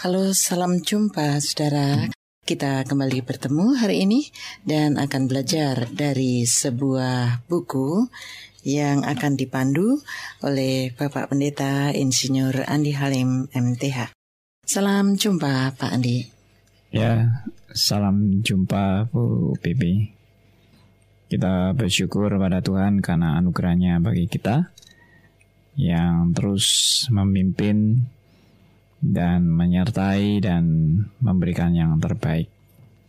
Halo, salam jumpa saudara. Kita kembali bertemu hari ini dan akan belajar dari sebuah buku yang akan dipandu oleh Bapak Pendeta Insinyur Andi Halim MTH. Salam jumpa Pak Andi. Ya, salam jumpa Bu Bibi. Kita bersyukur pada Tuhan karena anugerahnya bagi kita yang terus memimpin dan menyertai dan memberikan yang terbaik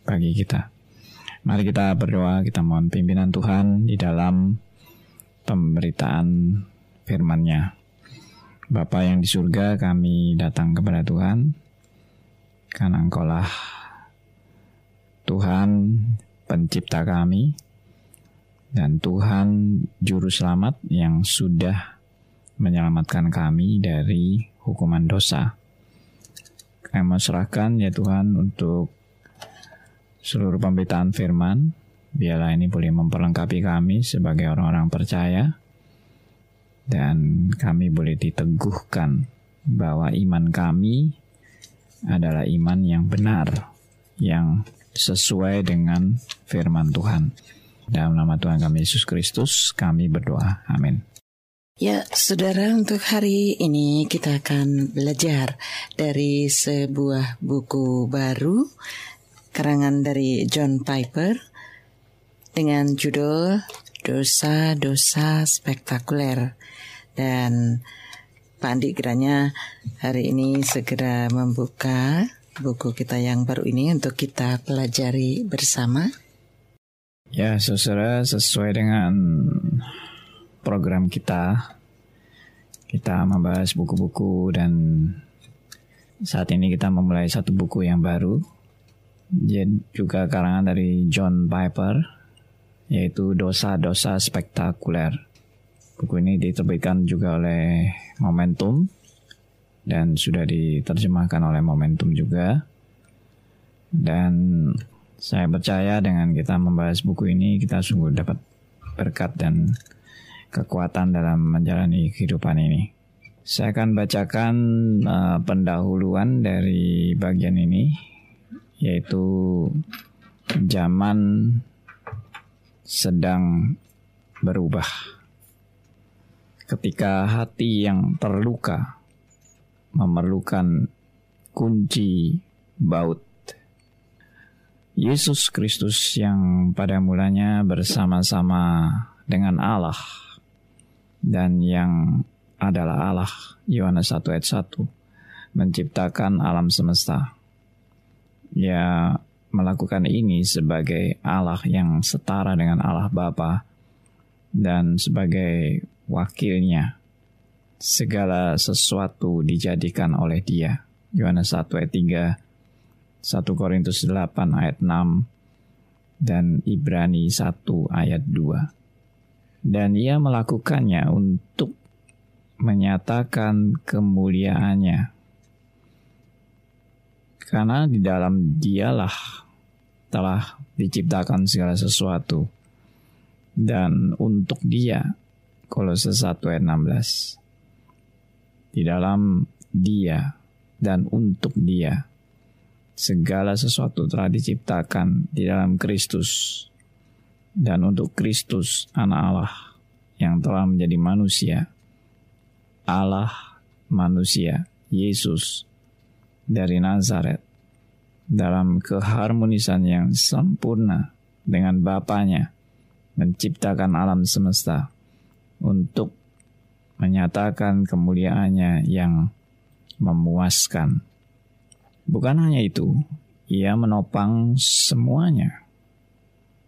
bagi kita. Mari kita berdoa, kita mohon pimpinan Tuhan di dalam pemberitaan firman-Nya. Bapa yang di surga, kami datang kepada Tuhan, karena Engkaulah Tuhan pencipta kami, dan Tuhan Juru Selamat yang sudah menyelamatkan kami dari hukuman dosa mau serahkan ya Tuhan untuk seluruh pemberitaan firman. Biarlah ini boleh memperlengkapi kami sebagai orang-orang percaya. Dan kami boleh diteguhkan bahwa iman kami adalah iman yang benar. Yang sesuai dengan firman Tuhan. Dalam nama Tuhan kami Yesus Kristus kami berdoa. Amin. Ya, saudara, untuk hari ini kita akan belajar dari sebuah buku baru karangan dari John Piper dengan judul Dosa-dosa Spektakuler. Dan Pak Andi kiranya hari ini segera membuka buku kita yang baru ini untuk kita pelajari bersama. Ya, saudara, sesuai dengan program kita. Kita membahas buku-buku dan saat ini kita memulai satu buku yang baru. Juga karangan dari John Piper, yaitu Dosa-Dosa Spektakuler. Buku ini diterbitkan juga oleh Momentum dan sudah diterjemahkan oleh Momentum juga. Dan saya percaya dengan kita membahas buku ini kita sungguh dapat berkat dan kekuatan dalam menjalani kehidupan ini. Saya akan bacakan uh, pendahuluan dari bagian ini, yaitu zaman sedang berubah. Ketika hati yang terluka memerlukan kunci baut. Yesus Kristus yang pada mulanya bersama-sama dengan Allah dan yang adalah Allah. Yohanes 1 ayat 1 menciptakan alam semesta. Ya melakukan ini sebagai Allah yang setara dengan Allah Bapa dan sebagai wakilnya. Segala sesuatu dijadikan oleh dia. Yohanes 1 ayat 3, 1 Korintus 8 ayat 6, dan Ibrani 1 ayat 2 dan ia melakukannya untuk menyatakan kemuliaannya. Karena di dalam dialah telah diciptakan segala sesuatu. Dan untuk dia, Kolose 1 ayat 16. Di dalam dia dan untuk dia, segala sesuatu telah diciptakan di dalam Kristus dan untuk Kristus anak Allah yang telah menjadi manusia, Allah manusia, Yesus dari Nazaret. Dalam keharmonisan yang sempurna dengan Bapaknya menciptakan alam semesta untuk menyatakan kemuliaannya yang memuaskan. Bukan hanya itu, ia menopang semuanya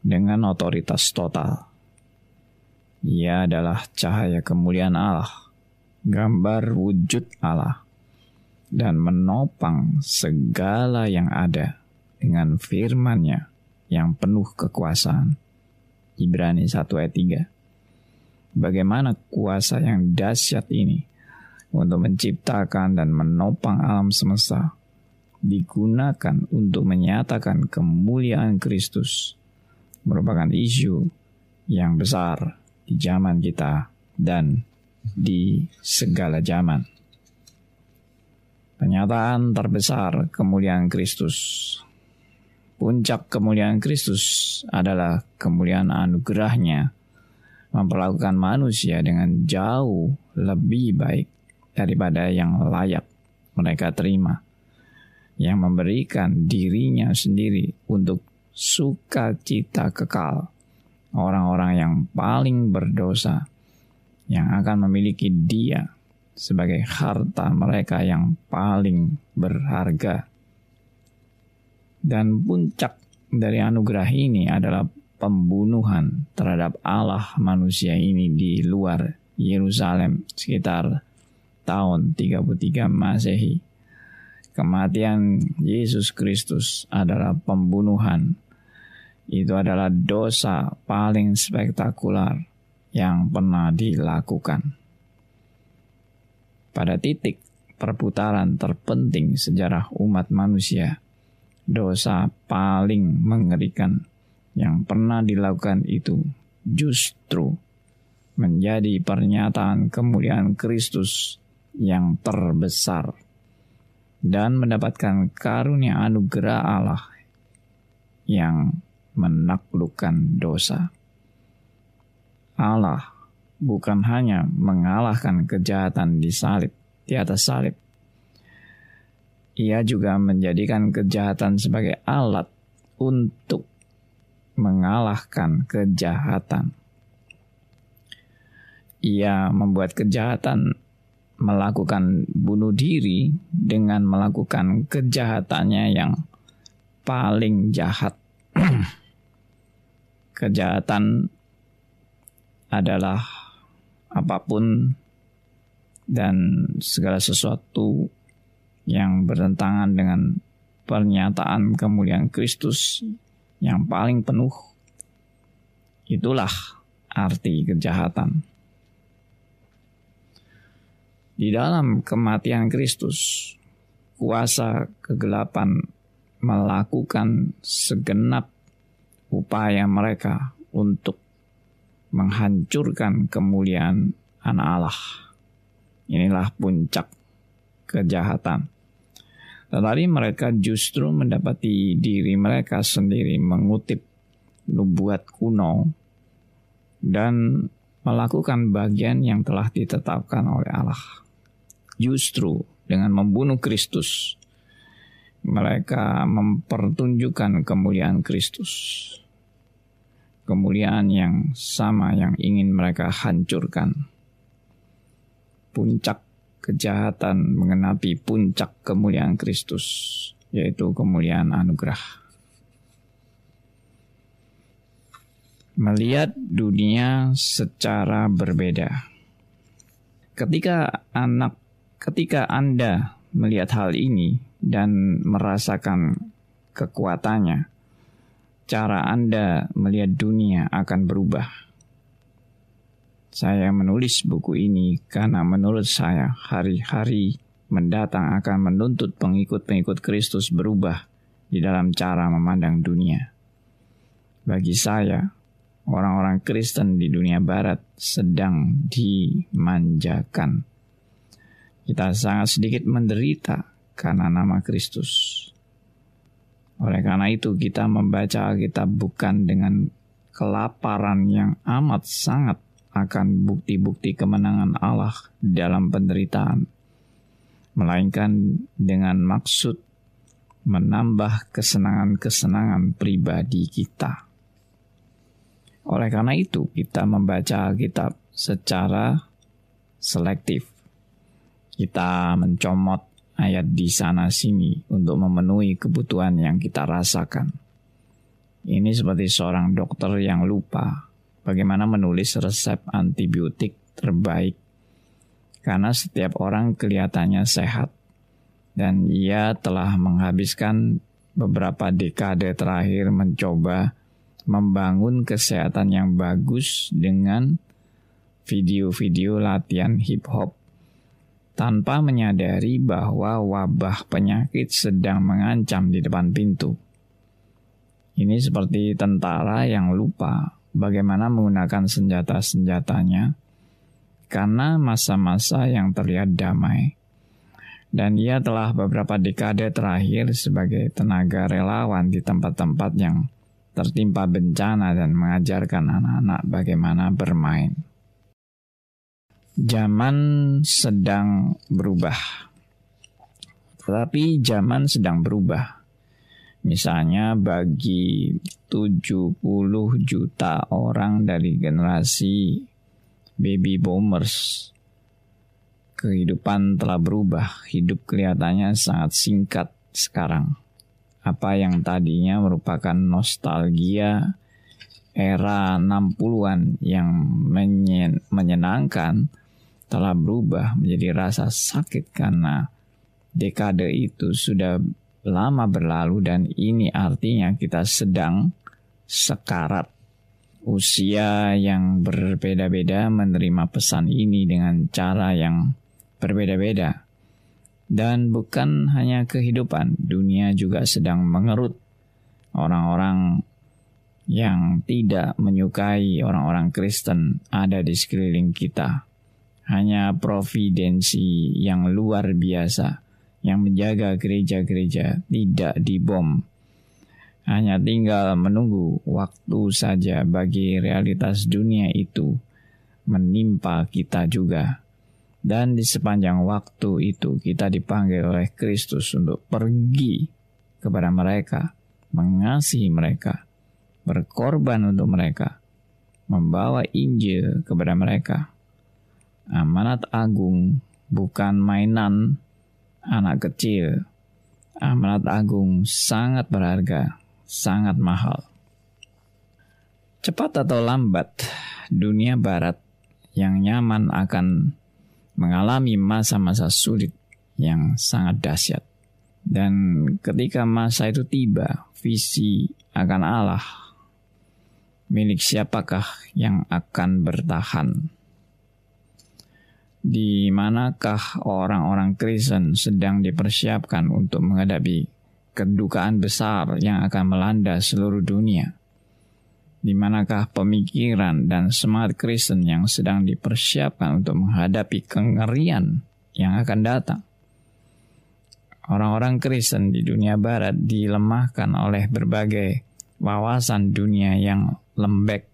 dengan otoritas total. Ia adalah cahaya kemuliaan Allah, gambar wujud Allah, dan menopang segala yang ada dengan firman-Nya yang penuh kekuasaan. Ibrani 1 ayat 3. Bagaimana kuasa yang dahsyat ini untuk menciptakan dan menopang alam semesta digunakan untuk menyatakan kemuliaan Kristus merupakan isu yang besar di zaman kita dan di segala zaman. Pernyataan terbesar kemuliaan Kristus. Puncak kemuliaan Kristus adalah kemuliaan anugerahnya memperlakukan manusia dengan jauh lebih baik daripada yang layak mereka terima. Yang memberikan dirinya sendiri untuk sukacita kekal orang-orang yang paling berdosa yang akan memiliki dia sebagai harta mereka yang paling berharga. Dan puncak dari anugerah ini adalah pembunuhan terhadap Allah manusia ini di luar Yerusalem sekitar tahun 33 Masehi. Kematian Yesus Kristus adalah pembunuhan. Itu adalah dosa paling spektakular yang pernah dilakukan. Pada titik perputaran terpenting sejarah umat manusia, dosa paling mengerikan yang pernah dilakukan itu justru menjadi pernyataan kemuliaan Kristus yang terbesar dan mendapatkan karunia anugerah Allah yang menaklukkan dosa. Allah bukan hanya mengalahkan kejahatan di salib, di atas salib. Ia juga menjadikan kejahatan sebagai alat untuk mengalahkan kejahatan. Ia membuat kejahatan melakukan bunuh diri dengan melakukan kejahatannya yang paling jahat. kejahatan adalah apa pun dan segala sesuatu yang bertentangan dengan pernyataan kemuliaan Kristus yang paling penuh. Itulah arti kejahatan. Di dalam kematian Kristus, kuasa kegelapan melakukan segenap upaya mereka untuk menghancurkan kemuliaan anak Allah. Inilah puncak kejahatan. Tetapi mereka justru mendapati diri mereka sendiri mengutip nubuat kuno dan melakukan bagian yang telah ditetapkan oleh Allah. Justru dengan membunuh Kristus, mereka mempertunjukkan kemuliaan Kristus kemuliaan yang sama yang ingin mereka hancurkan. Puncak kejahatan mengenapi puncak kemuliaan Kristus, yaitu kemuliaan anugerah. Melihat dunia secara berbeda. Ketika anak, ketika Anda melihat hal ini dan merasakan kekuatannya, cara Anda melihat dunia akan berubah. Saya menulis buku ini karena menurut saya hari-hari mendatang akan menuntut pengikut-pengikut Kristus berubah di dalam cara memandang dunia. Bagi saya, orang-orang Kristen di dunia barat sedang dimanjakan. Kita sangat sedikit menderita karena nama Kristus. Oleh karena itu kita membaca Alkitab bukan dengan kelaparan yang amat sangat akan bukti-bukti kemenangan Allah dalam penderitaan, melainkan dengan maksud menambah kesenangan-kesenangan pribadi kita. Oleh karena itu, kita membaca Alkitab secara selektif. Kita mencomot ayat di sana sini untuk memenuhi kebutuhan yang kita rasakan. Ini seperti seorang dokter yang lupa bagaimana menulis resep antibiotik terbaik. Karena setiap orang kelihatannya sehat dan ia telah menghabiskan beberapa dekade terakhir mencoba membangun kesehatan yang bagus dengan video-video latihan hip hop tanpa menyadari bahwa wabah penyakit sedang mengancam di depan pintu. Ini seperti tentara yang lupa bagaimana menggunakan senjata-senjatanya karena masa-masa yang terlihat damai. Dan ia telah beberapa dekade terakhir sebagai tenaga relawan di tempat-tempat yang tertimpa bencana dan mengajarkan anak-anak bagaimana bermain. Zaman sedang berubah. Tetapi zaman sedang berubah. Misalnya bagi 70 juta orang dari generasi baby boomers kehidupan telah berubah. Hidup kelihatannya sangat singkat sekarang. Apa yang tadinya merupakan nostalgia era 60-an yang menyenangkan telah berubah menjadi rasa sakit karena dekade itu sudah lama berlalu dan ini artinya kita sedang sekarat usia yang berbeda-beda menerima pesan ini dengan cara yang berbeda-beda. Dan bukan hanya kehidupan, dunia juga sedang mengerut orang-orang yang tidak menyukai orang-orang Kristen ada di sekeliling kita. Hanya providensi yang luar biasa yang menjaga gereja-gereja tidak dibom. Hanya tinggal menunggu waktu saja bagi realitas dunia itu menimpa kita juga. Dan di sepanjang waktu itu kita dipanggil oleh Kristus untuk pergi kepada mereka, mengasihi mereka, berkorban untuk mereka, membawa Injil kepada mereka. Amanat agung bukan mainan anak kecil. Amanat agung sangat berharga, sangat mahal. Cepat atau lambat, dunia barat yang nyaman akan mengalami masa-masa sulit yang sangat dahsyat. Dan ketika masa itu tiba, visi akan Allah milik siapakah yang akan bertahan? Di manakah orang-orang Kristen sedang dipersiapkan untuk menghadapi kedukaan besar yang akan melanda seluruh dunia? di manakah pemikiran dan semangat Kristen yang sedang dipersiapkan untuk menghadapi kengerian yang akan datang. Orang-orang Kristen di dunia barat dilemahkan oleh berbagai wawasan dunia yang lembek.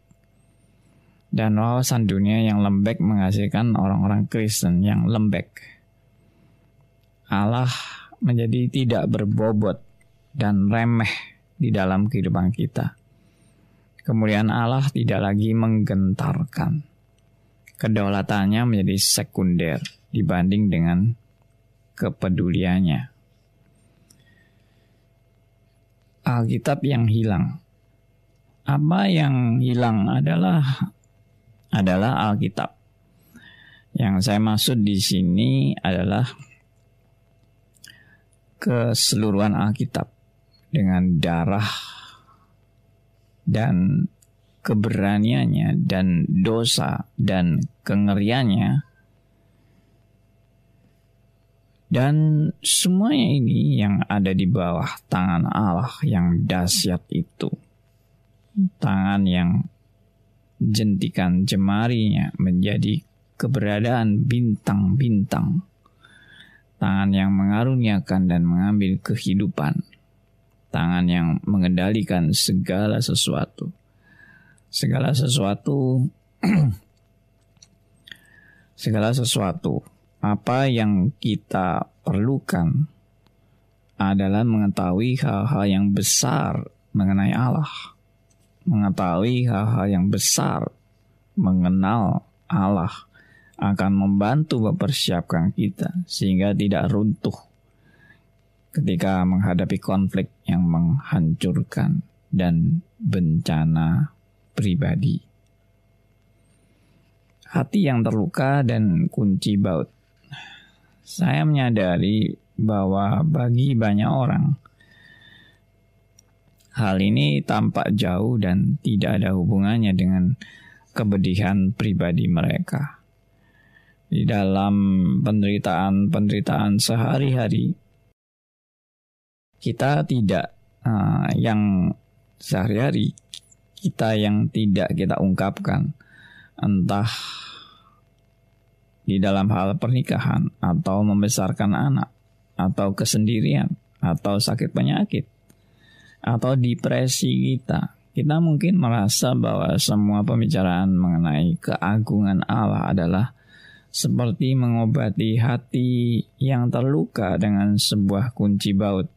Dan wawasan dunia yang lembek menghasilkan orang-orang Kristen yang lembek. Allah menjadi tidak berbobot dan remeh di dalam kehidupan kita kemuliaan Allah tidak lagi menggentarkan. Kedaulatannya menjadi sekunder dibanding dengan kepeduliannya. Alkitab yang hilang. Apa yang hilang adalah adalah Alkitab. Yang saya maksud di sini adalah keseluruhan Alkitab dengan darah dan keberaniannya dan dosa dan kengeriannya dan semuanya ini yang ada di bawah tangan Allah yang dahsyat itu tangan yang jentikan jemarinya menjadi keberadaan bintang-bintang tangan yang mengaruniakan dan mengambil kehidupan tangan yang mengendalikan segala sesuatu. Segala sesuatu segala sesuatu apa yang kita perlukan adalah mengetahui hal-hal yang besar mengenai Allah. Mengetahui hal-hal yang besar mengenal Allah akan membantu mempersiapkan kita sehingga tidak runtuh ketika menghadapi konflik yang menghancurkan dan bencana pribadi. Hati yang terluka dan kunci baut. Saya menyadari bahwa bagi banyak orang, hal ini tampak jauh dan tidak ada hubungannya dengan kebedihan pribadi mereka. Di dalam penderitaan-penderitaan sehari-hari, kita tidak uh, yang sehari-hari kita yang tidak kita ungkapkan entah di dalam hal pernikahan atau membesarkan anak atau kesendirian atau sakit penyakit atau depresi kita. Kita mungkin merasa bahwa semua pembicaraan mengenai keagungan Allah adalah seperti mengobati hati yang terluka dengan sebuah kunci baut.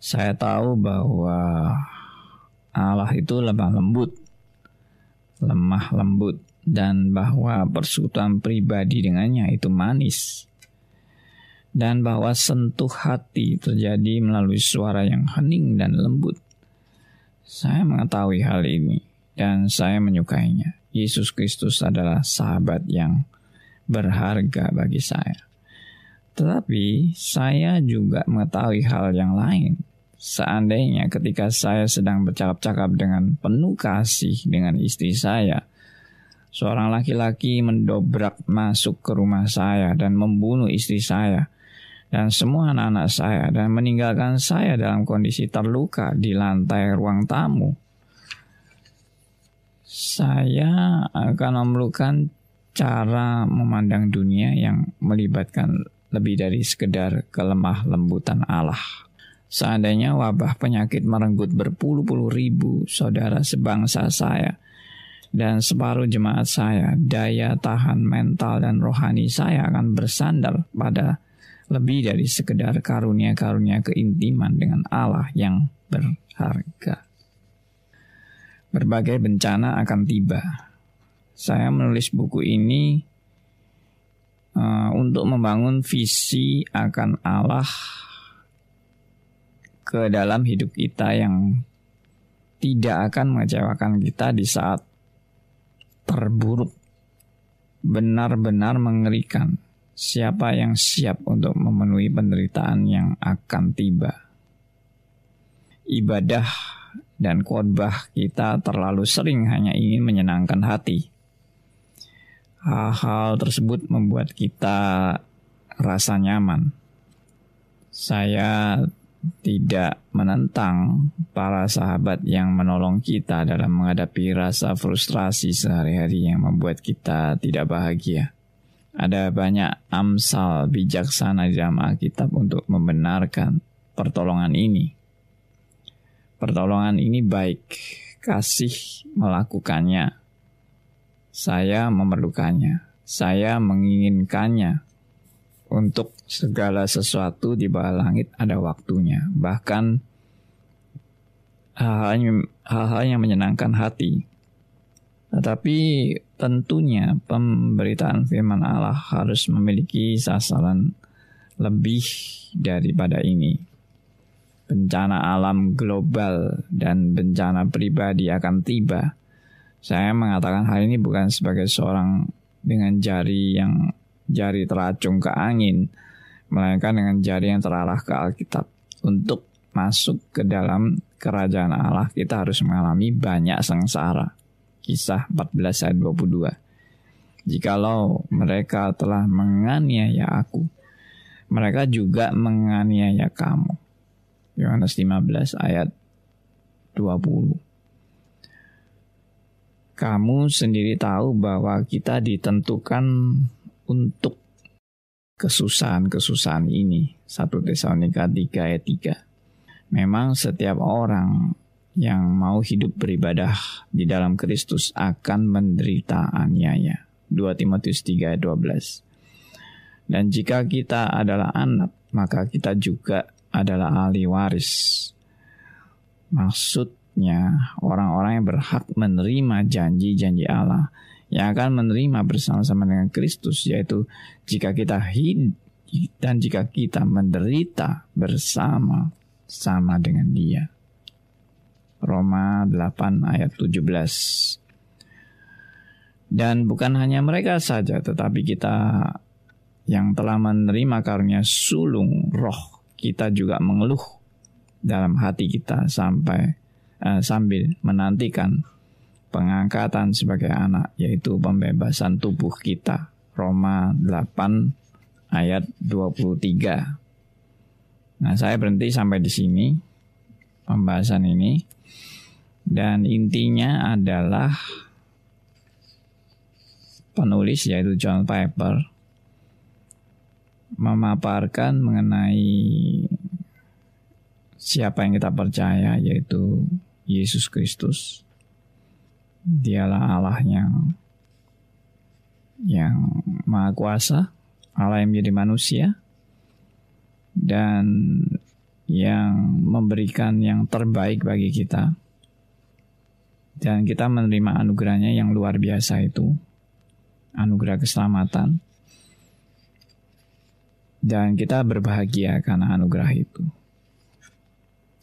Saya tahu bahwa Allah itu lemah lembut, lemah lembut, dan bahwa persekutuan pribadi dengannya itu manis dan bahwa sentuh hati terjadi melalui suara yang hening dan lembut. Saya mengetahui hal ini dan saya menyukainya. Yesus Kristus adalah sahabat yang berharga bagi saya. Tetapi saya juga mengetahui hal yang lain. Seandainya ketika saya sedang bercakap-cakap dengan penuh kasih dengan istri saya, seorang laki-laki mendobrak masuk ke rumah saya dan membunuh istri saya, dan semua anak-anak saya dan meninggalkan saya dalam kondisi terluka di lantai ruang tamu. Saya akan memerlukan cara memandang dunia yang melibatkan lebih dari sekedar kelemah lembutan Allah. Seandainya wabah penyakit merenggut berpuluh-puluh ribu saudara sebangsa saya dan separuh jemaat saya, daya tahan mental dan rohani saya akan bersandar pada lebih dari sekedar karunia-karunia keintiman dengan Allah yang berharga. Berbagai bencana akan tiba. Saya menulis buku ini uh, untuk membangun visi akan Allah ke dalam hidup kita yang tidak akan mengecewakan kita di saat terburuk benar-benar mengerikan siapa yang siap untuk memenuhi penderitaan yang akan tiba. Ibadah dan khotbah kita terlalu sering hanya ingin menyenangkan hati. Hal-hal tersebut membuat kita rasa nyaman. Saya tidak menentang para sahabat yang menolong kita dalam menghadapi rasa frustrasi sehari-hari yang membuat kita tidak bahagia. Ada banyak amsal bijaksana di dalam Alkitab untuk membenarkan pertolongan ini. Pertolongan ini baik, kasih melakukannya. Saya memerlukannya, saya menginginkannya. Untuk segala sesuatu di bawah langit ada waktunya. Bahkan hal-hal yang menyenangkan hati tetapi tentunya pemberitaan firman Allah harus memiliki sasaran lebih daripada ini. Bencana alam global dan bencana pribadi akan tiba. Saya mengatakan hal ini bukan sebagai seorang dengan jari yang jari teracung ke angin, melainkan dengan jari yang terarah ke Alkitab. Untuk masuk ke dalam kerajaan Allah, kita harus mengalami banyak sengsara. Kisah 14 ayat 22. Jikalau mereka telah menganiaya aku, mereka juga menganiaya kamu. Yohanes 15 ayat 20. Kamu sendiri tahu bahwa kita ditentukan untuk kesusahan-kesusahan ini. 1 Tesalonika 3 ayat 3. Memang setiap orang yang mau hidup beribadah di dalam Kristus akan menderita aniaya. 2 Timotius 3 ayat 12. Dan jika kita adalah anak, maka kita juga adalah ahli waris. Maksudnya orang-orang yang berhak menerima janji-janji Allah yang akan menerima bersama-sama dengan Kristus yaitu jika kita hidup dan jika kita menderita bersama sama dengan Dia. Roma 8 ayat 17. Dan bukan hanya mereka saja, tetapi kita yang telah menerima karunia sulung roh, kita juga mengeluh dalam hati kita sampai uh, sambil menantikan pengangkatan sebagai anak, yaitu pembebasan tubuh kita. Roma 8 ayat 23. Nah, saya berhenti sampai di sini pembahasan ini. Dan intinya adalah penulis yaitu John Piper memaparkan mengenai siapa yang kita percaya yaitu Yesus Kristus. Dialah Allah yang yang maha kuasa, Allah yang menjadi manusia dan yang memberikan yang terbaik bagi kita. Dan kita menerima anugerahnya yang luar biasa itu. Anugerah keselamatan. Dan kita berbahagia karena anugerah itu.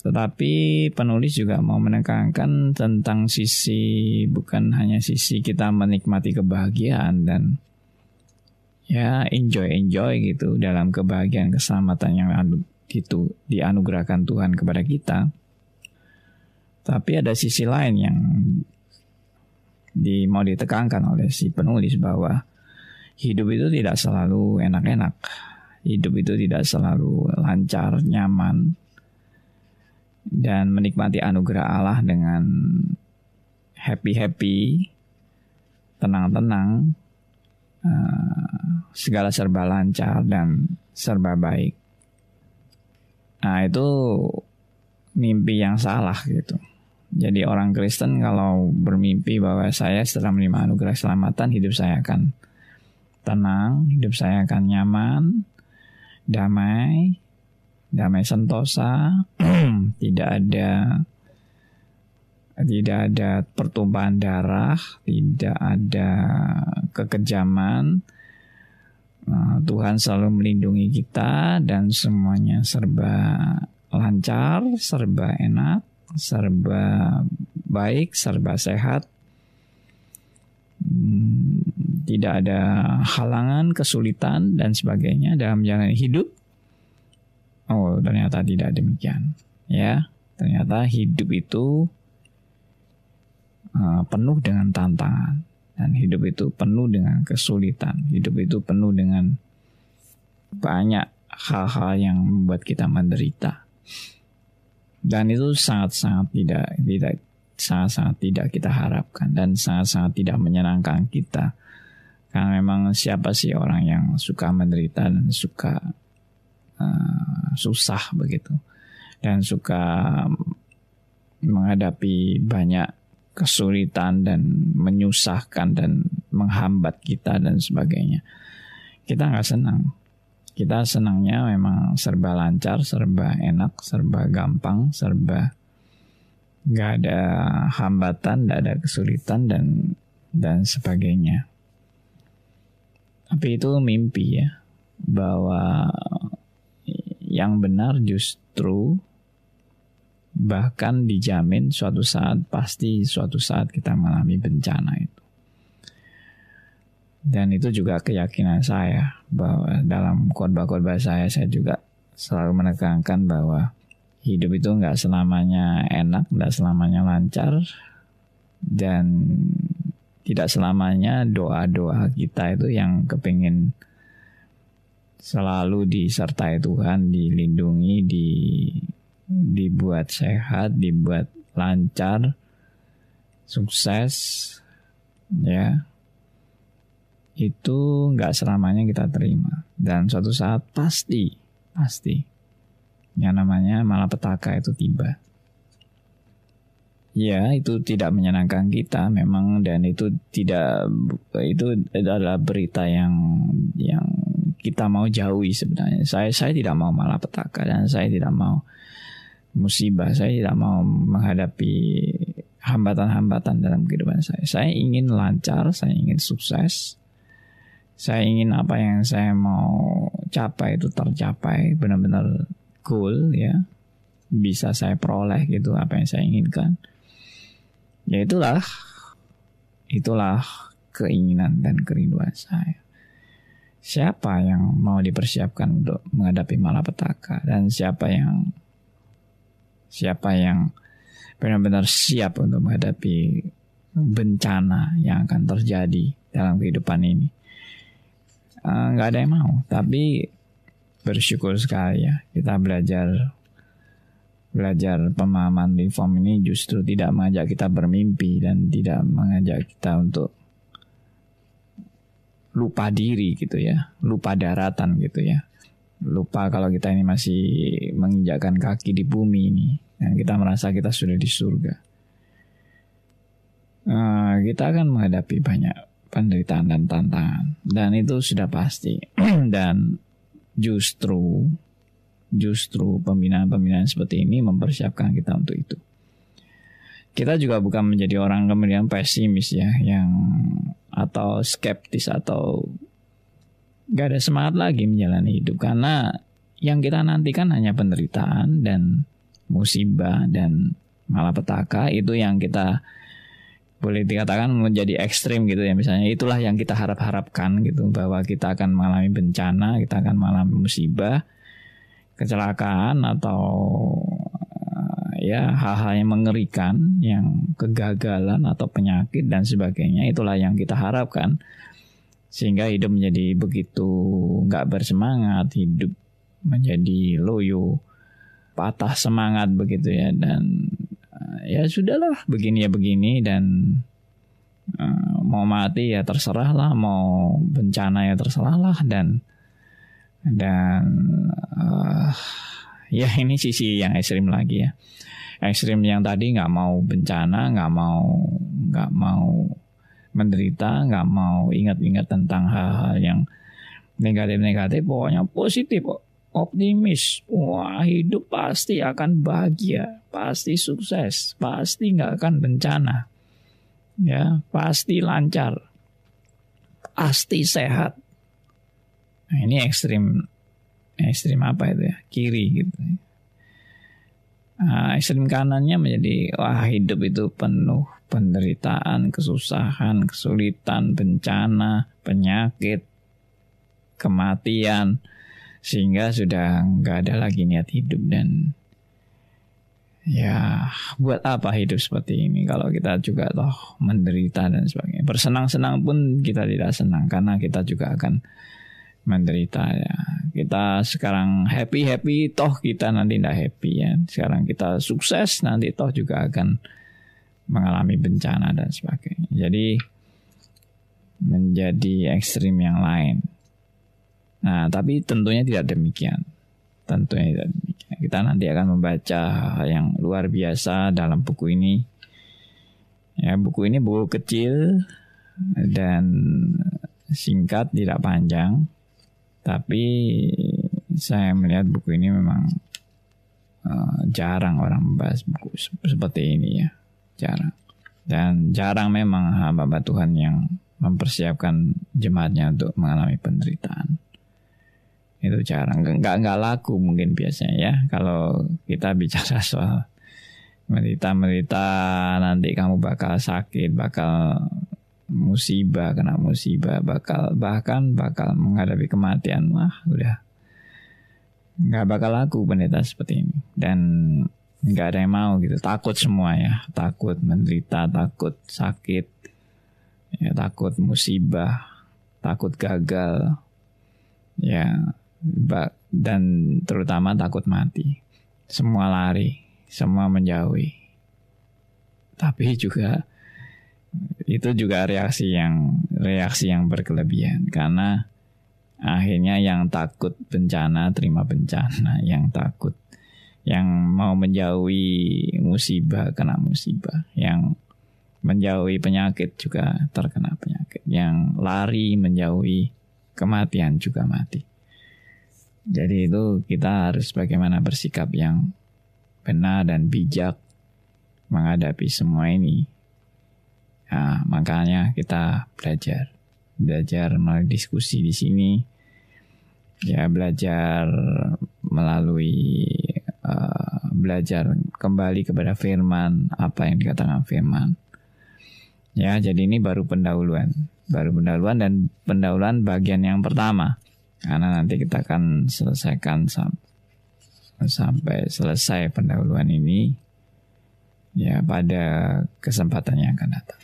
Tetapi penulis juga mau menekankan tentang sisi bukan hanya sisi kita menikmati kebahagiaan dan ya enjoy enjoy gitu dalam kebahagiaan keselamatan yang itu dianugerahkan Tuhan kepada kita. Tapi ada sisi lain yang di, mau ditekankan oleh si penulis bahwa hidup itu tidak selalu enak-enak. Hidup itu tidak selalu lancar, nyaman, dan menikmati anugerah Allah dengan happy-happy, tenang-tenang, uh, segala serba lancar dan serba baik. Nah itu mimpi yang salah gitu. Jadi orang Kristen kalau bermimpi bahwa saya setelah menerima anugerah keselamatan hidup saya akan tenang, hidup saya akan nyaman, damai, damai sentosa, tidak ada tidak ada pertumpahan darah, tidak ada kekejaman. Nah, Tuhan selalu melindungi kita dan semuanya serba lancar, serba enak, serba baik, serba sehat. Hmm, tidak ada halangan, kesulitan dan sebagainya dalam jalan hidup. Oh, ternyata tidak demikian. Ya, ternyata hidup itu uh, penuh dengan tantangan dan hidup itu penuh dengan kesulitan. Hidup itu penuh dengan banyak hal-hal yang membuat kita menderita. Dan itu sangat-sangat tidak tidak sangat-sangat tidak kita harapkan dan sangat-sangat tidak menyenangkan kita. Karena memang siapa sih orang yang suka menderita dan suka uh, susah begitu dan suka menghadapi banyak kesulitan dan menyusahkan dan menghambat kita dan sebagainya. Kita nggak senang. Kita senangnya memang serba lancar, serba enak, serba gampang, serba nggak ada hambatan, nggak ada kesulitan dan dan sebagainya. Tapi itu mimpi ya bahwa yang benar justru bahkan dijamin suatu saat pasti suatu saat kita mengalami bencana itu. Dan itu juga keyakinan saya bahwa dalam khotbah-khotbah saya saya juga selalu menekankan bahwa hidup itu nggak selamanya enak, nggak selamanya lancar, dan tidak selamanya doa-doa kita itu yang kepingin selalu disertai Tuhan, dilindungi, di dibuat sehat, dibuat lancar, sukses, ya. Itu nggak selamanya kita terima. Dan suatu saat pasti, pasti, yang namanya malapetaka itu tiba. Ya, itu tidak menyenangkan kita memang dan itu tidak itu adalah berita yang yang kita mau jauhi sebenarnya. Saya saya tidak mau malapetaka dan saya tidak mau musibah. Saya tidak mau menghadapi hambatan-hambatan dalam kehidupan saya. Saya ingin lancar, saya ingin sukses. Saya ingin apa yang saya mau capai itu tercapai, benar-benar goal ya. Bisa saya peroleh gitu apa yang saya inginkan Ya itulah itulah keinginan dan kerinduan saya. Siapa yang mau dipersiapkan untuk menghadapi malapetaka dan siapa yang siapa yang benar-benar siap untuk menghadapi bencana yang akan terjadi dalam kehidupan ini. Eh, nggak uh, ada yang mau, tapi bersyukur sekali ya kita belajar belajar pemahaman reform ini justru tidak mengajak kita bermimpi dan tidak mengajak kita untuk lupa diri gitu ya, lupa daratan gitu ya. lupa kalau kita ini masih menginjakkan kaki di bumi ini dan kita merasa kita sudah di surga. Uh, kita akan menghadapi banyak penderitaan dan tantangan dan itu sudah pasti. Dan justru justru pembinaan-pembinaan seperti ini mempersiapkan kita untuk itu. Kita juga bukan menjadi orang kemudian pesimis ya yang atau skeptis atau gak ada semangat lagi menjalani hidup. Karena yang kita nantikan hanya penderitaan dan musibah dan malapetaka itu yang kita boleh dikatakan menjadi ekstrim gitu ya. Misalnya itulah yang kita harap-harapkan gitu bahwa kita akan mengalami bencana kita akan mengalami musibah kecelakaan atau ya hal-hal yang mengerikan yang kegagalan atau penyakit dan sebagainya. Itulah yang kita harapkan. Sehingga hidup menjadi begitu nggak bersemangat hidup menjadi loyo patah semangat begitu ya. Dan ya sudahlah begini ya begini dan uh, mau mati ya terserah lah mau bencana ya terserah lah dan dan uh, ya ini sisi yang ekstrim lagi ya. Ekstrim yang tadi nggak mau bencana nggak mau nggak mau menderita, nggak mau ingat-ingat tentang hal-hal yang negatif-negatif, pokoknya positif, optimis. Wah, hidup pasti akan bahagia, pasti sukses, pasti nggak akan bencana. Ya, pasti lancar, pasti sehat. Nah, ini ekstrim ekstrim apa itu ya? Kiri gitu. Nah, ekstrim kanannya menjadi wah hidup itu penuh penderitaan, kesusahan, kesulitan, bencana, penyakit, kematian, sehingga sudah nggak ada lagi niat hidup dan ya buat apa hidup seperti ini kalau kita juga toh menderita dan sebagainya. Bersenang-senang pun kita tidak senang karena kita juga akan menderita ya. Kita sekarang happy happy toh kita nanti tidak happy ya. Sekarang kita sukses nanti toh juga akan mengalami bencana dan sebagainya. Jadi menjadi ekstrim yang lain. Nah, tapi tentunya tidak demikian. Tentunya tidak demikian. Kita nanti akan membaca yang luar biasa dalam buku ini. Ya, buku ini buku kecil dan singkat, tidak panjang. Tapi saya melihat buku ini memang uh, jarang orang membahas buku seperti ini ya, jarang. Dan jarang memang hamba Tuhan yang mempersiapkan jemaatnya untuk mengalami penderitaan. Itu jarang, nggak nggak laku mungkin biasanya ya. Kalau kita bicara soal menderita-menderita nanti kamu bakal sakit, bakal musibah kena musibah bakal bahkan bakal menghadapi kematian. Wah udah. Nggak bakal laku pendeta seperti ini. Dan nggak ada yang mau gitu. Takut semua ya. Takut menderita takut sakit ya takut musibah takut gagal. Ya dan terutama takut mati. Semua lari semua menjauhi. Tapi juga itu juga reaksi yang reaksi yang berkelebihan. Karena akhirnya yang takut bencana terima bencana, yang takut yang mau menjauhi musibah kena musibah, yang menjauhi penyakit juga terkena penyakit, yang lari menjauhi kematian juga mati. Jadi itu kita harus bagaimana bersikap yang benar dan bijak menghadapi semua ini Nah, makanya kita belajar, belajar melalui diskusi di sini, ya belajar melalui uh, belajar kembali kepada firman apa yang dikatakan firman. Ya, jadi ini baru pendahuluan, baru pendahuluan dan pendahuluan bagian yang pertama. Karena nanti kita akan selesaikan sam sampai selesai pendahuluan ini ya pada kesempatan yang akan datang.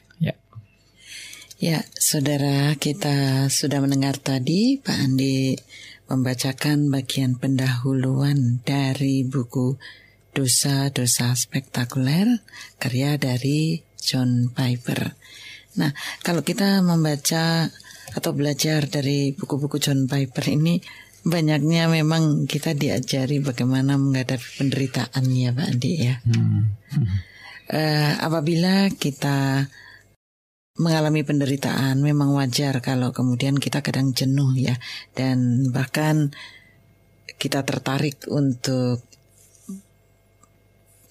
Ya, saudara, kita sudah mendengar tadi Pak Andi membacakan bagian pendahuluan dari buku Dosa-dosa Spektakuler karya dari John Piper. Nah, kalau kita membaca atau belajar dari buku-buku John Piper ini banyaknya memang kita diajari bagaimana menghadapi penderitaan ya Pak Andi ya. Hmm. Uh, apabila kita mengalami penderitaan memang wajar kalau kemudian kita kadang jenuh ya dan bahkan kita tertarik untuk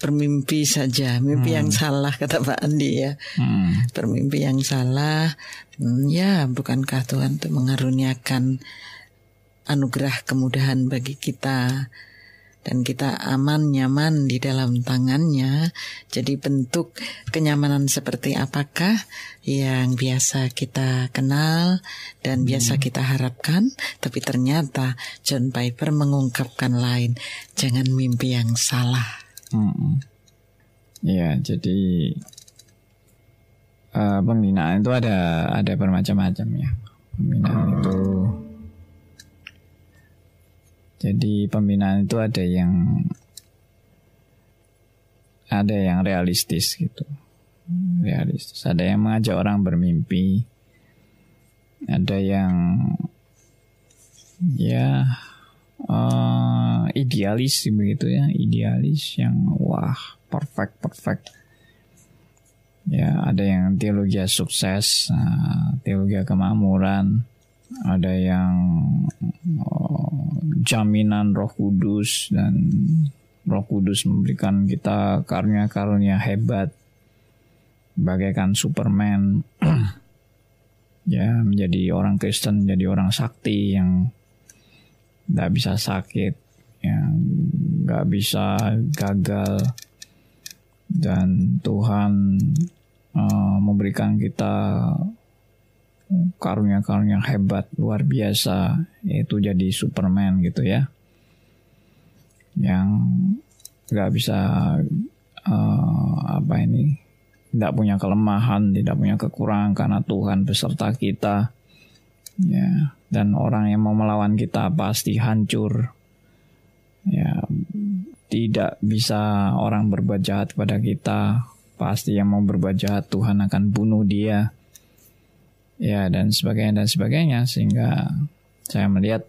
bermimpi saja, mimpi hmm. yang salah kata Pak Andi ya. Hmm. Bermimpi yang salah, hmm, ya bukankah Tuhan itu mengaruniakan anugerah kemudahan bagi kita dan kita aman nyaman di dalam tangannya. Jadi bentuk kenyamanan seperti apakah yang biasa kita kenal dan biasa hmm. kita harapkan, tapi ternyata John Piper mengungkapkan lain. Jangan mimpi yang salah. Hmm. Ya, jadi uh, pembinaan itu ada ada bermacam-macam ya. Pembinaan itu jadi pembinaan itu ada yang ada yang realistis gitu. Realistis. Ada yang mengajak orang bermimpi. Ada yang ya uh, idealis begitu ya, idealis yang wah perfect perfect. Ya ada yang teologi sukses, uh, teologi kemakmuran, ada yang oh, jaminan Roh Kudus dan Roh Kudus memberikan kita karunia-karunia hebat bagaikan Superman. Ya menjadi orang Kristen menjadi orang sakti yang tidak bisa sakit yang nggak bisa gagal. Dan Tuhan uh, memberikan kita karunia-karunia hebat luar biasa yaitu jadi Superman gitu ya. Yang nggak bisa uh, apa ini tidak punya kelemahan tidak punya kekurangan karena Tuhan beserta kita ya. Dan orang yang mau melawan kita pasti hancur. Ya tidak bisa orang berbuat jahat pada kita pasti yang mau berbuat jahat Tuhan akan bunuh dia. Ya dan sebagainya dan sebagainya sehingga saya melihat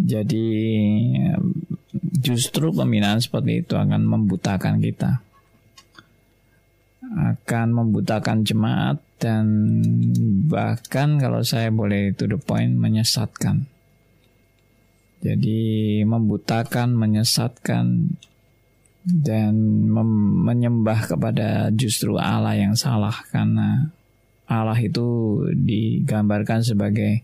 jadi justru pembinaan seperti itu akan membutakan kita. Akan membutakan jemaat dan bahkan kalau saya boleh to the point menyesatkan. Jadi membutakan menyesatkan dan menyembah kepada justru Allah yang salah karena Allah itu digambarkan sebagai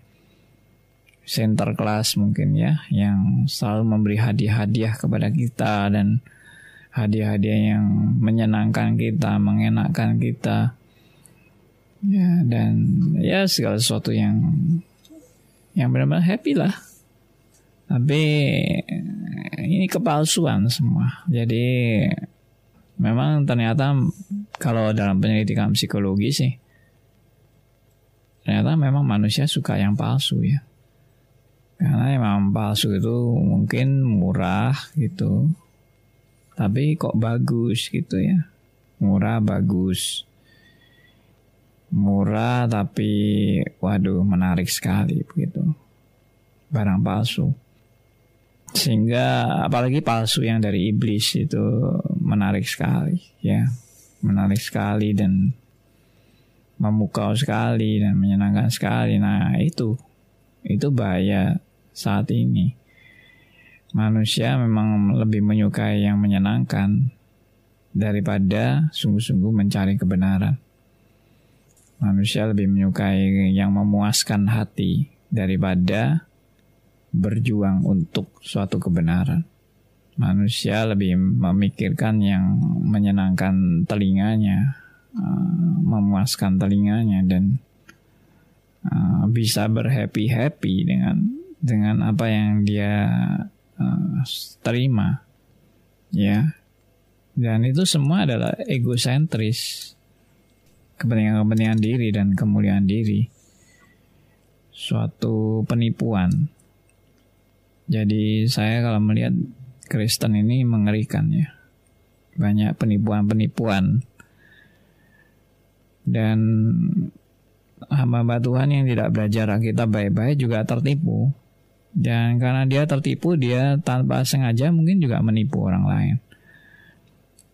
center class mungkin ya yang selalu memberi hadiah-hadiah kepada kita dan hadiah-hadiah yang menyenangkan kita, mengenakkan kita. Ya dan ya segala sesuatu yang yang benar-benar happy lah. Tapi ini kepalsuan semua. Jadi memang ternyata kalau dalam penyelidikan psikologi sih ternyata memang manusia suka yang palsu ya. Karena memang palsu itu mungkin murah gitu. Tapi kok bagus gitu ya. Murah bagus. Murah tapi waduh menarik sekali begitu. Barang palsu. Sehingga apalagi palsu yang dari iblis itu menarik sekali ya. Menarik sekali dan memukau sekali dan menyenangkan sekali. Nah, itu itu bahaya saat ini. Manusia memang lebih menyukai yang menyenangkan daripada sungguh-sungguh mencari kebenaran. Manusia lebih menyukai yang memuaskan hati daripada berjuang untuk suatu kebenaran. Manusia lebih memikirkan yang menyenangkan telinganya, uh, memuaskan telinganya dan uh, bisa berhappy happy dengan dengan apa yang dia uh, terima, ya. Dan itu semua adalah egosentris, kepentingan-kepentingan diri dan kemuliaan diri, suatu penipuan jadi saya kalau melihat Kristen ini mengerikan ya. Banyak penipuan-penipuan. Dan hamba-hamba Tuhan yang tidak belajar kita baik-baik juga tertipu. Dan karena dia tertipu, dia tanpa sengaja mungkin juga menipu orang lain.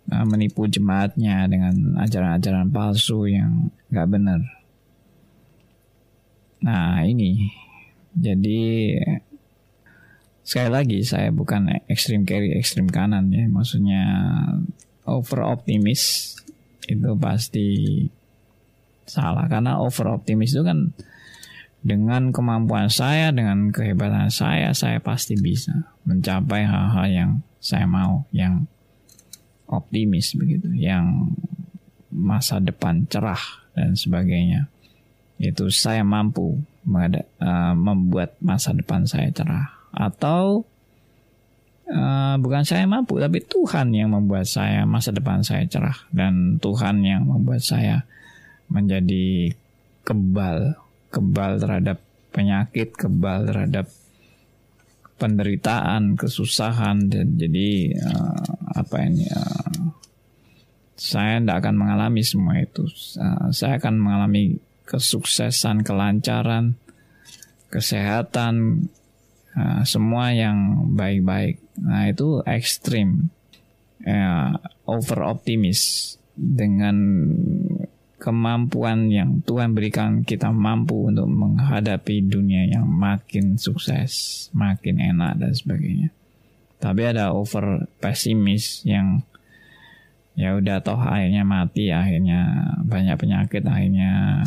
Nah, menipu jemaatnya dengan ajaran-ajaran palsu yang gak benar. Nah ini, jadi sekali lagi saya bukan ekstrim kiri, ekstrim kanan ya. Maksudnya over optimis itu pasti salah karena over optimis itu kan dengan kemampuan saya, dengan kehebatan saya, saya pasti bisa mencapai hal-hal yang saya mau, yang optimis begitu, yang masa depan cerah dan sebagainya. Itu saya mampu uh, membuat masa depan saya cerah. Atau uh, bukan saya mampu, tapi Tuhan yang membuat saya masa depan saya cerah dan Tuhan yang membuat saya menjadi kebal kebal terhadap penyakit, kebal terhadap penderitaan, kesusahan dan jadi uh, apa ini uh, saya tidak akan mengalami semua itu. Saya akan mengalami kesuksesan, kelancaran, kesehatan, uh, semua yang baik-baik. Nah itu ekstrim, uh, over optimis dengan kemampuan yang Tuhan berikan kita mampu untuk menghadapi dunia yang makin sukses, makin enak dan sebagainya. Tapi ada over pesimis yang ya udah toh akhirnya mati, akhirnya banyak penyakit, akhirnya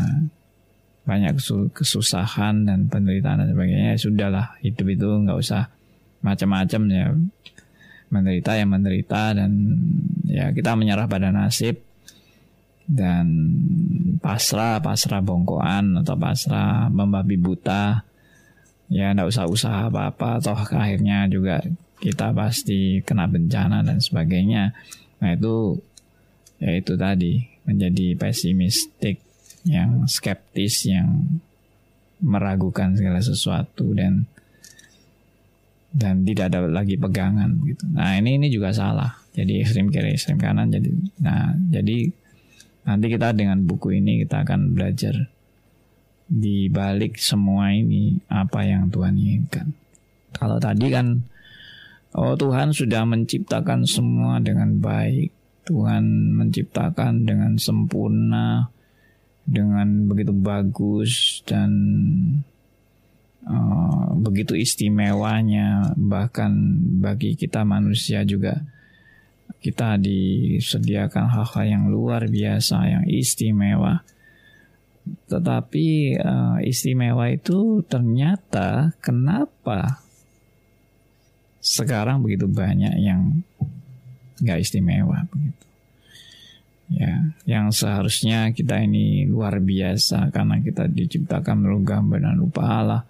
banyak kesusahan dan penderitaan dan sebagainya. Ya sudahlah, hidup itu nggak usah macam-macam ya. Menderita ya menderita dan ya kita menyerah pada nasib dan pasrah pasrah bongkoan atau pasrah membabi buta. Ya ndak usah usaha apa-apa toh akhirnya juga kita pasti kena bencana dan sebagainya. Nah itu ya itu tadi menjadi pesimistik yang skeptis yang meragukan segala sesuatu dan dan tidak ada lagi pegangan gitu. Nah ini ini juga salah. Jadi ekstrim kiri ekstrim kanan jadi nah jadi Nanti kita dengan buku ini kita akan belajar di balik semua ini apa yang Tuhan inginkan. Kalau tadi kan oh Tuhan sudah menciptakan semua dengan baik. Tuhan menciptakan dengan sempurna, dengan begitu bagus dan uh, begitu istimewanya bahkan bagi kita manusia juga kita disediakan hal-hal yang luar biasa, yang istimewa. Tetapi uh, istimewa itu ternyata kenapa sekarang begitu banyak yang nggak istimewa begitu. Ya, yang seharusnya kita ini luar biasa karena kita diciptakan menurut gambar dan rupa Allah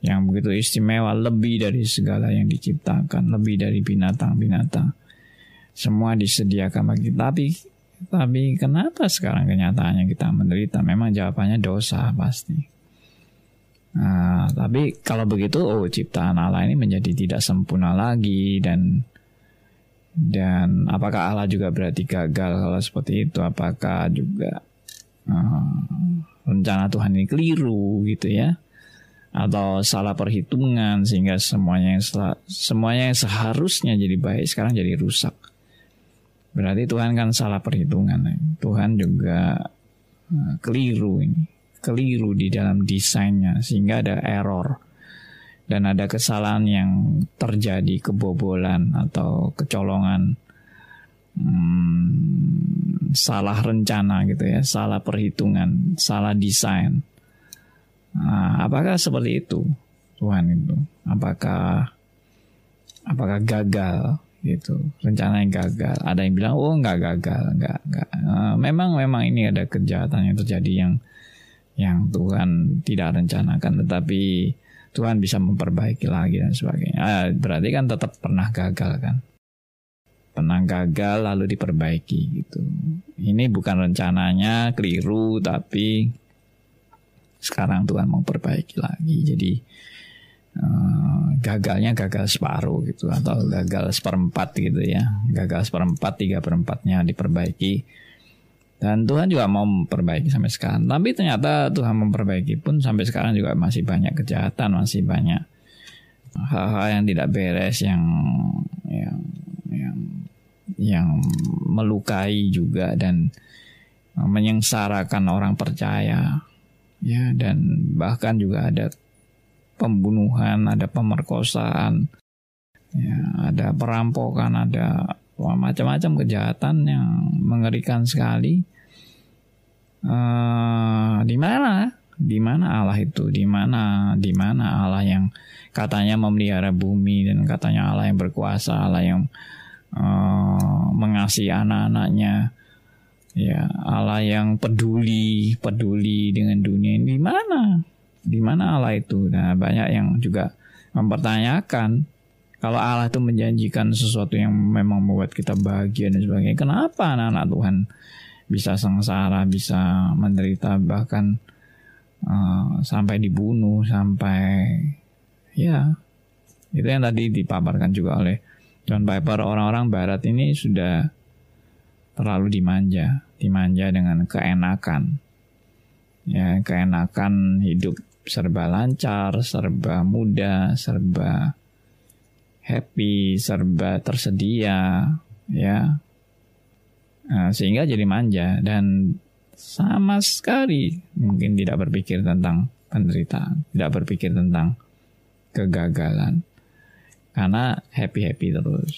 yang begitu istimewa lebih dari segala yang diciptakan, lebih dari binatang-binatang semua disediakan bagi tapi tapi kenapa sekarang kenyataannya kita menderita? Memang jawabannya dosa pasti. Nah, tapi kalau begitu, oh ciptaan Allah ini menjadi tidak sempurna lagi dan dan apakah Allah juga berarti gagal kalau seperti itu? Apakah juga uh, rencana Tuhan ini keliru gitu ya? Atau salah perhitungan sehingga semuanya yang semuanya yang seharusnya jadi baik sekarang jadi rusak? Berarti Tuhan kan salah perhitungan. Tuhan juga eh, keliru ini, keliru di dalam desainnya sehingga ada error dan ada kesalahan yang terjadi kebobolan atau kecolongan. Hmm, salah rencana gitu ya, salah perhitungan, salah desain. Nah, apakah seperti itu Tuhan itu? Apakah apakah gagal gitu? Rencana yang gagal. Ada yang bilang oh nggak gagal nggak nggak. Uh, memang memang ini ada kejahatan yang terjadi yang yang Tuhan tidak rencanakan. Tetapi Tuhan bisa memperbaiki lagi dan sebagainya. Uh, berarti kan tetap pernah gagal kan? Pernah gagal lalu diperbaiki gitu. Ini bukan rencananya keliru tapi sekarang Tuhan mau perbaiki lagi. Jadi Eh, gagalnya gagal separuh gitu atau gagal seperempat gitu ya. Gagal seperempat tiga perempatnya diperbaiki Dan Tuhan juga mau memperbaiki sampai sekarang. Tapi ternyata Tuhan memperbaiki pun sampai sekarang juga masih banyak kejahatan, masih banyak hal-hal yang tidak beres yang yang yang yang melukai juga dan menyengsarakan orang percaya ya dan bahkan juga ada pembunuhan, ada pemerkosaan, ya, ada perampokan, ada macam-macam kejahatan yang mengerikan sekali uh, di mana? Di mana Allah itu? Di mana? Di mana Allah yang katanya memelihara bumi dan katanya Allah yang berkuasa Allah yang uh, mengasihi anak-anaknya. Ya Allah yang peduli peduli dengan dunia ini. Di mana? Di mana Allah itu? Nah banyak yang juga mempertanyakan kalau Allah itu menjanjikan sesuatu yang memang membuat kita bahagia dan sebagainya. Kenapa anak-anak Tuhan bisa sengsara, bisa menderita bahkan uh, sampai dibunuh, sampai ya itu yang tadi dipaparkan juga oleh John Piper. Orang-orang Barat ini sudah terlalu dimanja, dimanja dengan keenakan, ya keenakan hidup serba lancar, serba mudah, serba happy, serba tersedia, ya Nah, sehingga jadi manja dan sama sekali mungkin tidak berpikir tentang penderitaan, tidak berpikir tentang kegagalan. Karena happy-happy terus.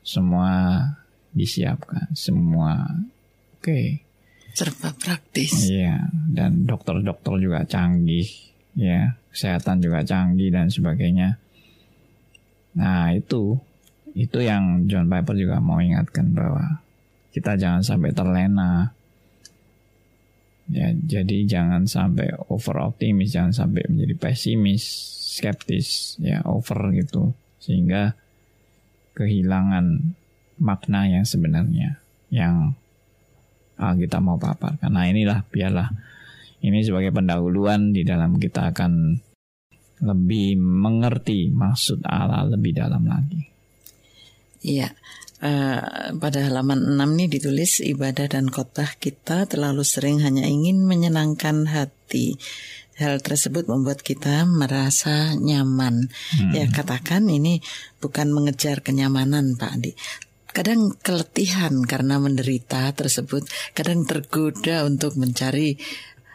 Semua disiapkan, semua oke. Okay. Serba praktis. Iya, dan dokter-dokter juga canggih, ya, kesehatan juga canggih dan sebagainya. Nah, itu itu yang John Piper juga mau ingatkan bahwa kita jangan sampai terlena. Ya jadi jangan sampai over optimis jangan sampai menjadi pesimis skeptis ya over gitu. Sehingga kehilangan makna yang sebenarnya yang ah, kita mau paparkan. Nah inilah biarlah. Ini sebagai pendahuluan di dalam kita akan lebih mengerti maksud Allah lebih dalam lagi. Iya Uh, pada halaman 6 ini ditulis ibadah dan khotbah kita terlalu sering hanya ingin menyenangkan hati. Hal tersebut membuat kita merasa nyaman. Hmm. Ya katakan ini bukan mengejar kenyamanan Pak Andi. Kadang keletihan karena menderita tersebut, kadang tergoda untuk mencari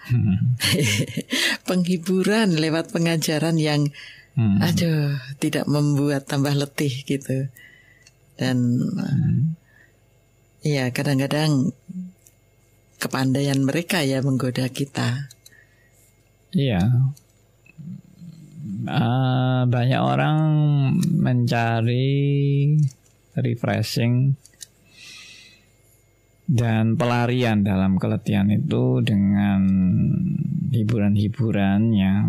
hmm. penghiburan lewat pengajaran yang hmm. aduh tidak membuat tambah letih gitu dan hmm. ya kadang-kadang kepandaian mereka ya menggoda kita. Iya. Uh, banyak orang mencari refreshing dan pelarian dalam keletihan itu dengan hiburan-hiburan yang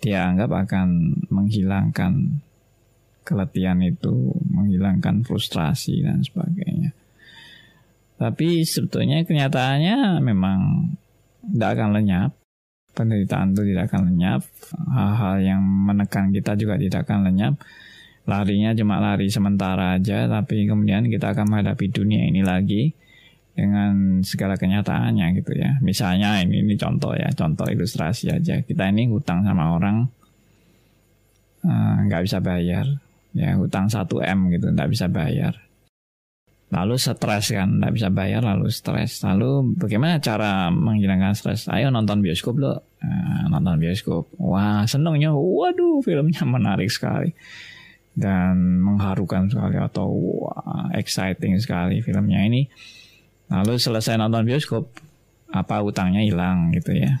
dia anggap akan menghilangkan keletihan itu menghilangkan frustrasi dan sebagainya. Tapi sebetulnya kenyataannya memang tidak akan lenyap. Penderitaan itu tidak akan lenyap. Hal-hal yang menekan kita juga tidak akan lenyap. Larinya cuma lari sementara aja, tapi kemudian kita akan menghadapi dunia ini lagi dengan segala kenyataannya gitu ya. Misalnya ini ini contoh ya, contoh ilustrasi aja. Kita ini hutang sama orang eh, nggak uh, bisa bayar ya hutang 1 m gitu nggak bisa bayar. Lalu stres kan nggak bisa bayar lalu stres. Lalu bagaimana cara menghilangkan stres? Ayo nonton bioskop lo nah, nonton bioskop. Wah senengnya. Waduh filmnya menarik sekali. Dan mengharukan sekali atau wah exciting sekali filmnya ini. Lalu selesai nonton bioskop apa utangnya hilang gitu ya.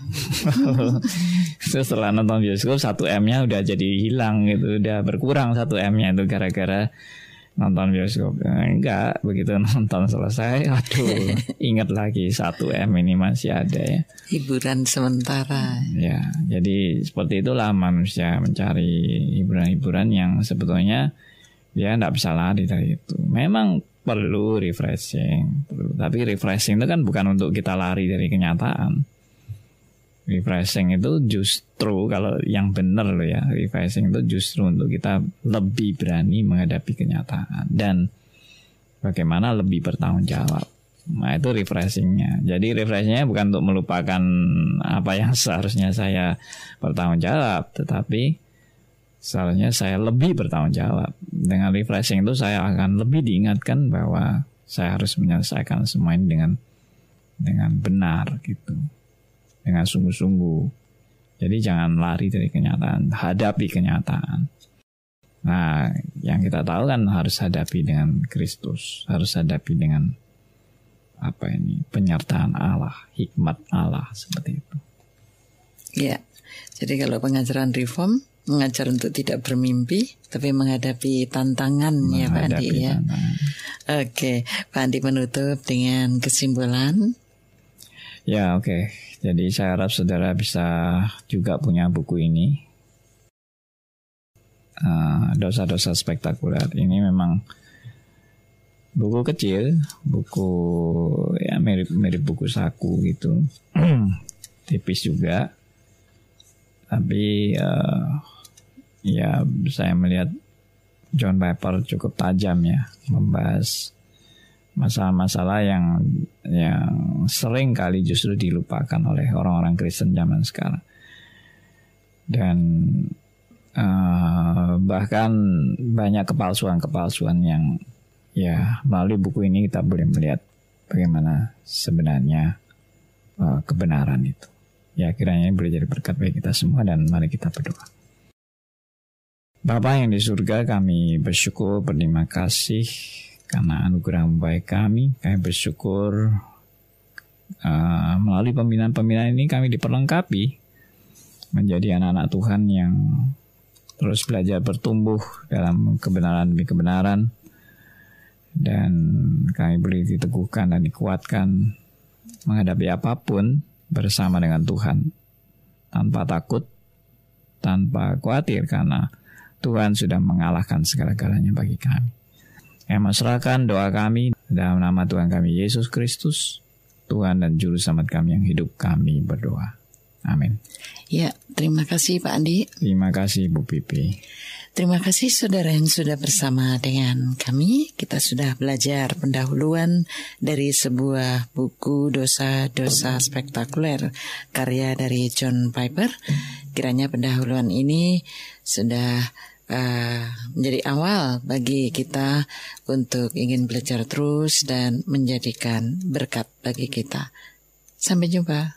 Terus setelah nonton bioskop satu M-nya udah jadi hilang gitu, udah berkurang satu M-nya itu gara-gara nonton bioskop. Nah, enggak, begitu nonton selesai, aduh, ingat lagi satu M ini masih ada ya. Hiburan sementara. Ya, jadi seperti itulah manusia mencari hiburan-hiburan yang sebetulnya dia enggak bisa lari dari itu. Memang perlu refreshing. Tapi refreshing itu kan bukan untuk kita lari dari kenyataan. Refreshing itu justru kalau yang benar loh ya refreshing itu justru untuk kita lebih berani menghadapi kenyataan dan bagaimana lebih bertanggung jawab. Nah itu refreshingnya. Jadi refreshingnya bukan untuk melupakan apa yang seharusnya saya bertanggung jawab, tetapi seharusnya saya lebih bertanggung jawab. Dengan refreshing itu saya akan lebih diingatkan bahwa saya harus menyelesaikan semua ini dengan dengan benar gitu, dengan sungguh-sungguh. Jadi jangan lari dari kenyataan, hadapi kenyataan. Nah, yang kita tahu kan harus hadapi dengan Kristus, harus hadapi dengan apa ini penyertaan Allah, hikmat Allah seperti itu. Ya, jadi kalau pengajaran reform mengajar untuk tidak bermimpi, tapi menghadapi tantangan ya Pak Andi ya. Oke, Pak Andi menutup dengan kesimpulan. Ya oke, jadi saya harap saudara bisa juga punya buku ini. Ah, dosa-dosa uh, spektakuler ini memang buku kecil, buku ya mirip mirip buku saku gitu, tipis juga. Tapi uh, ya saya melihat John Piper cukup tajam ya membahas masalah-masalah yang yang sering kali justru dilupakan oleh orang-orang Kristen zaman sekarang dan uh, bahkan banyak kepalsuan-kepalsuan yang ya melalui buku ini kita boleh melihat bagaimana sebenarnya uh, kebenaran itu. Ya kiranya ini boleh jadi berkat bagi kita semua dan mari kita berdoa. Bapa yang di surga kami bersyukur berterima kasih karena anugerah baik kami. Kami bersyukur uh, melalui pembinaan-pembinaan ini kami diperlengkapi menjadi anak-anak Tuhan yang terus belajar bertumbuh dalam kebenaran demi kebenaran dan kami boleh diteguhkan dan dikuatkan menghadapi apa pun bersama dengan Tuhan tanpa takut, tanpa khawatir karena Tuhan sudah mengalahkan segala-galanya bagi kami. Kami masyarakat doa kami dalam nama Tuhan kami Yesus Kristus, Tuhan dan Juru Selamat kami yang hidup kami berdoa. Amin. Ya, terima kasih Pak Andi. Terima kasih Bu Pipi. Terima kasih saudara yang sudah bersama dengan kami. Kita sudah belajar pendahuluan dari sebuah buku dosa-dosa spektakuler karya dari John Piper. Kiranya pendahuluan ini sudah uh, menjadi awal bagi kita untuk ingin belajar terus dan menjadikan berkat bagi kita. Sampai jumpa.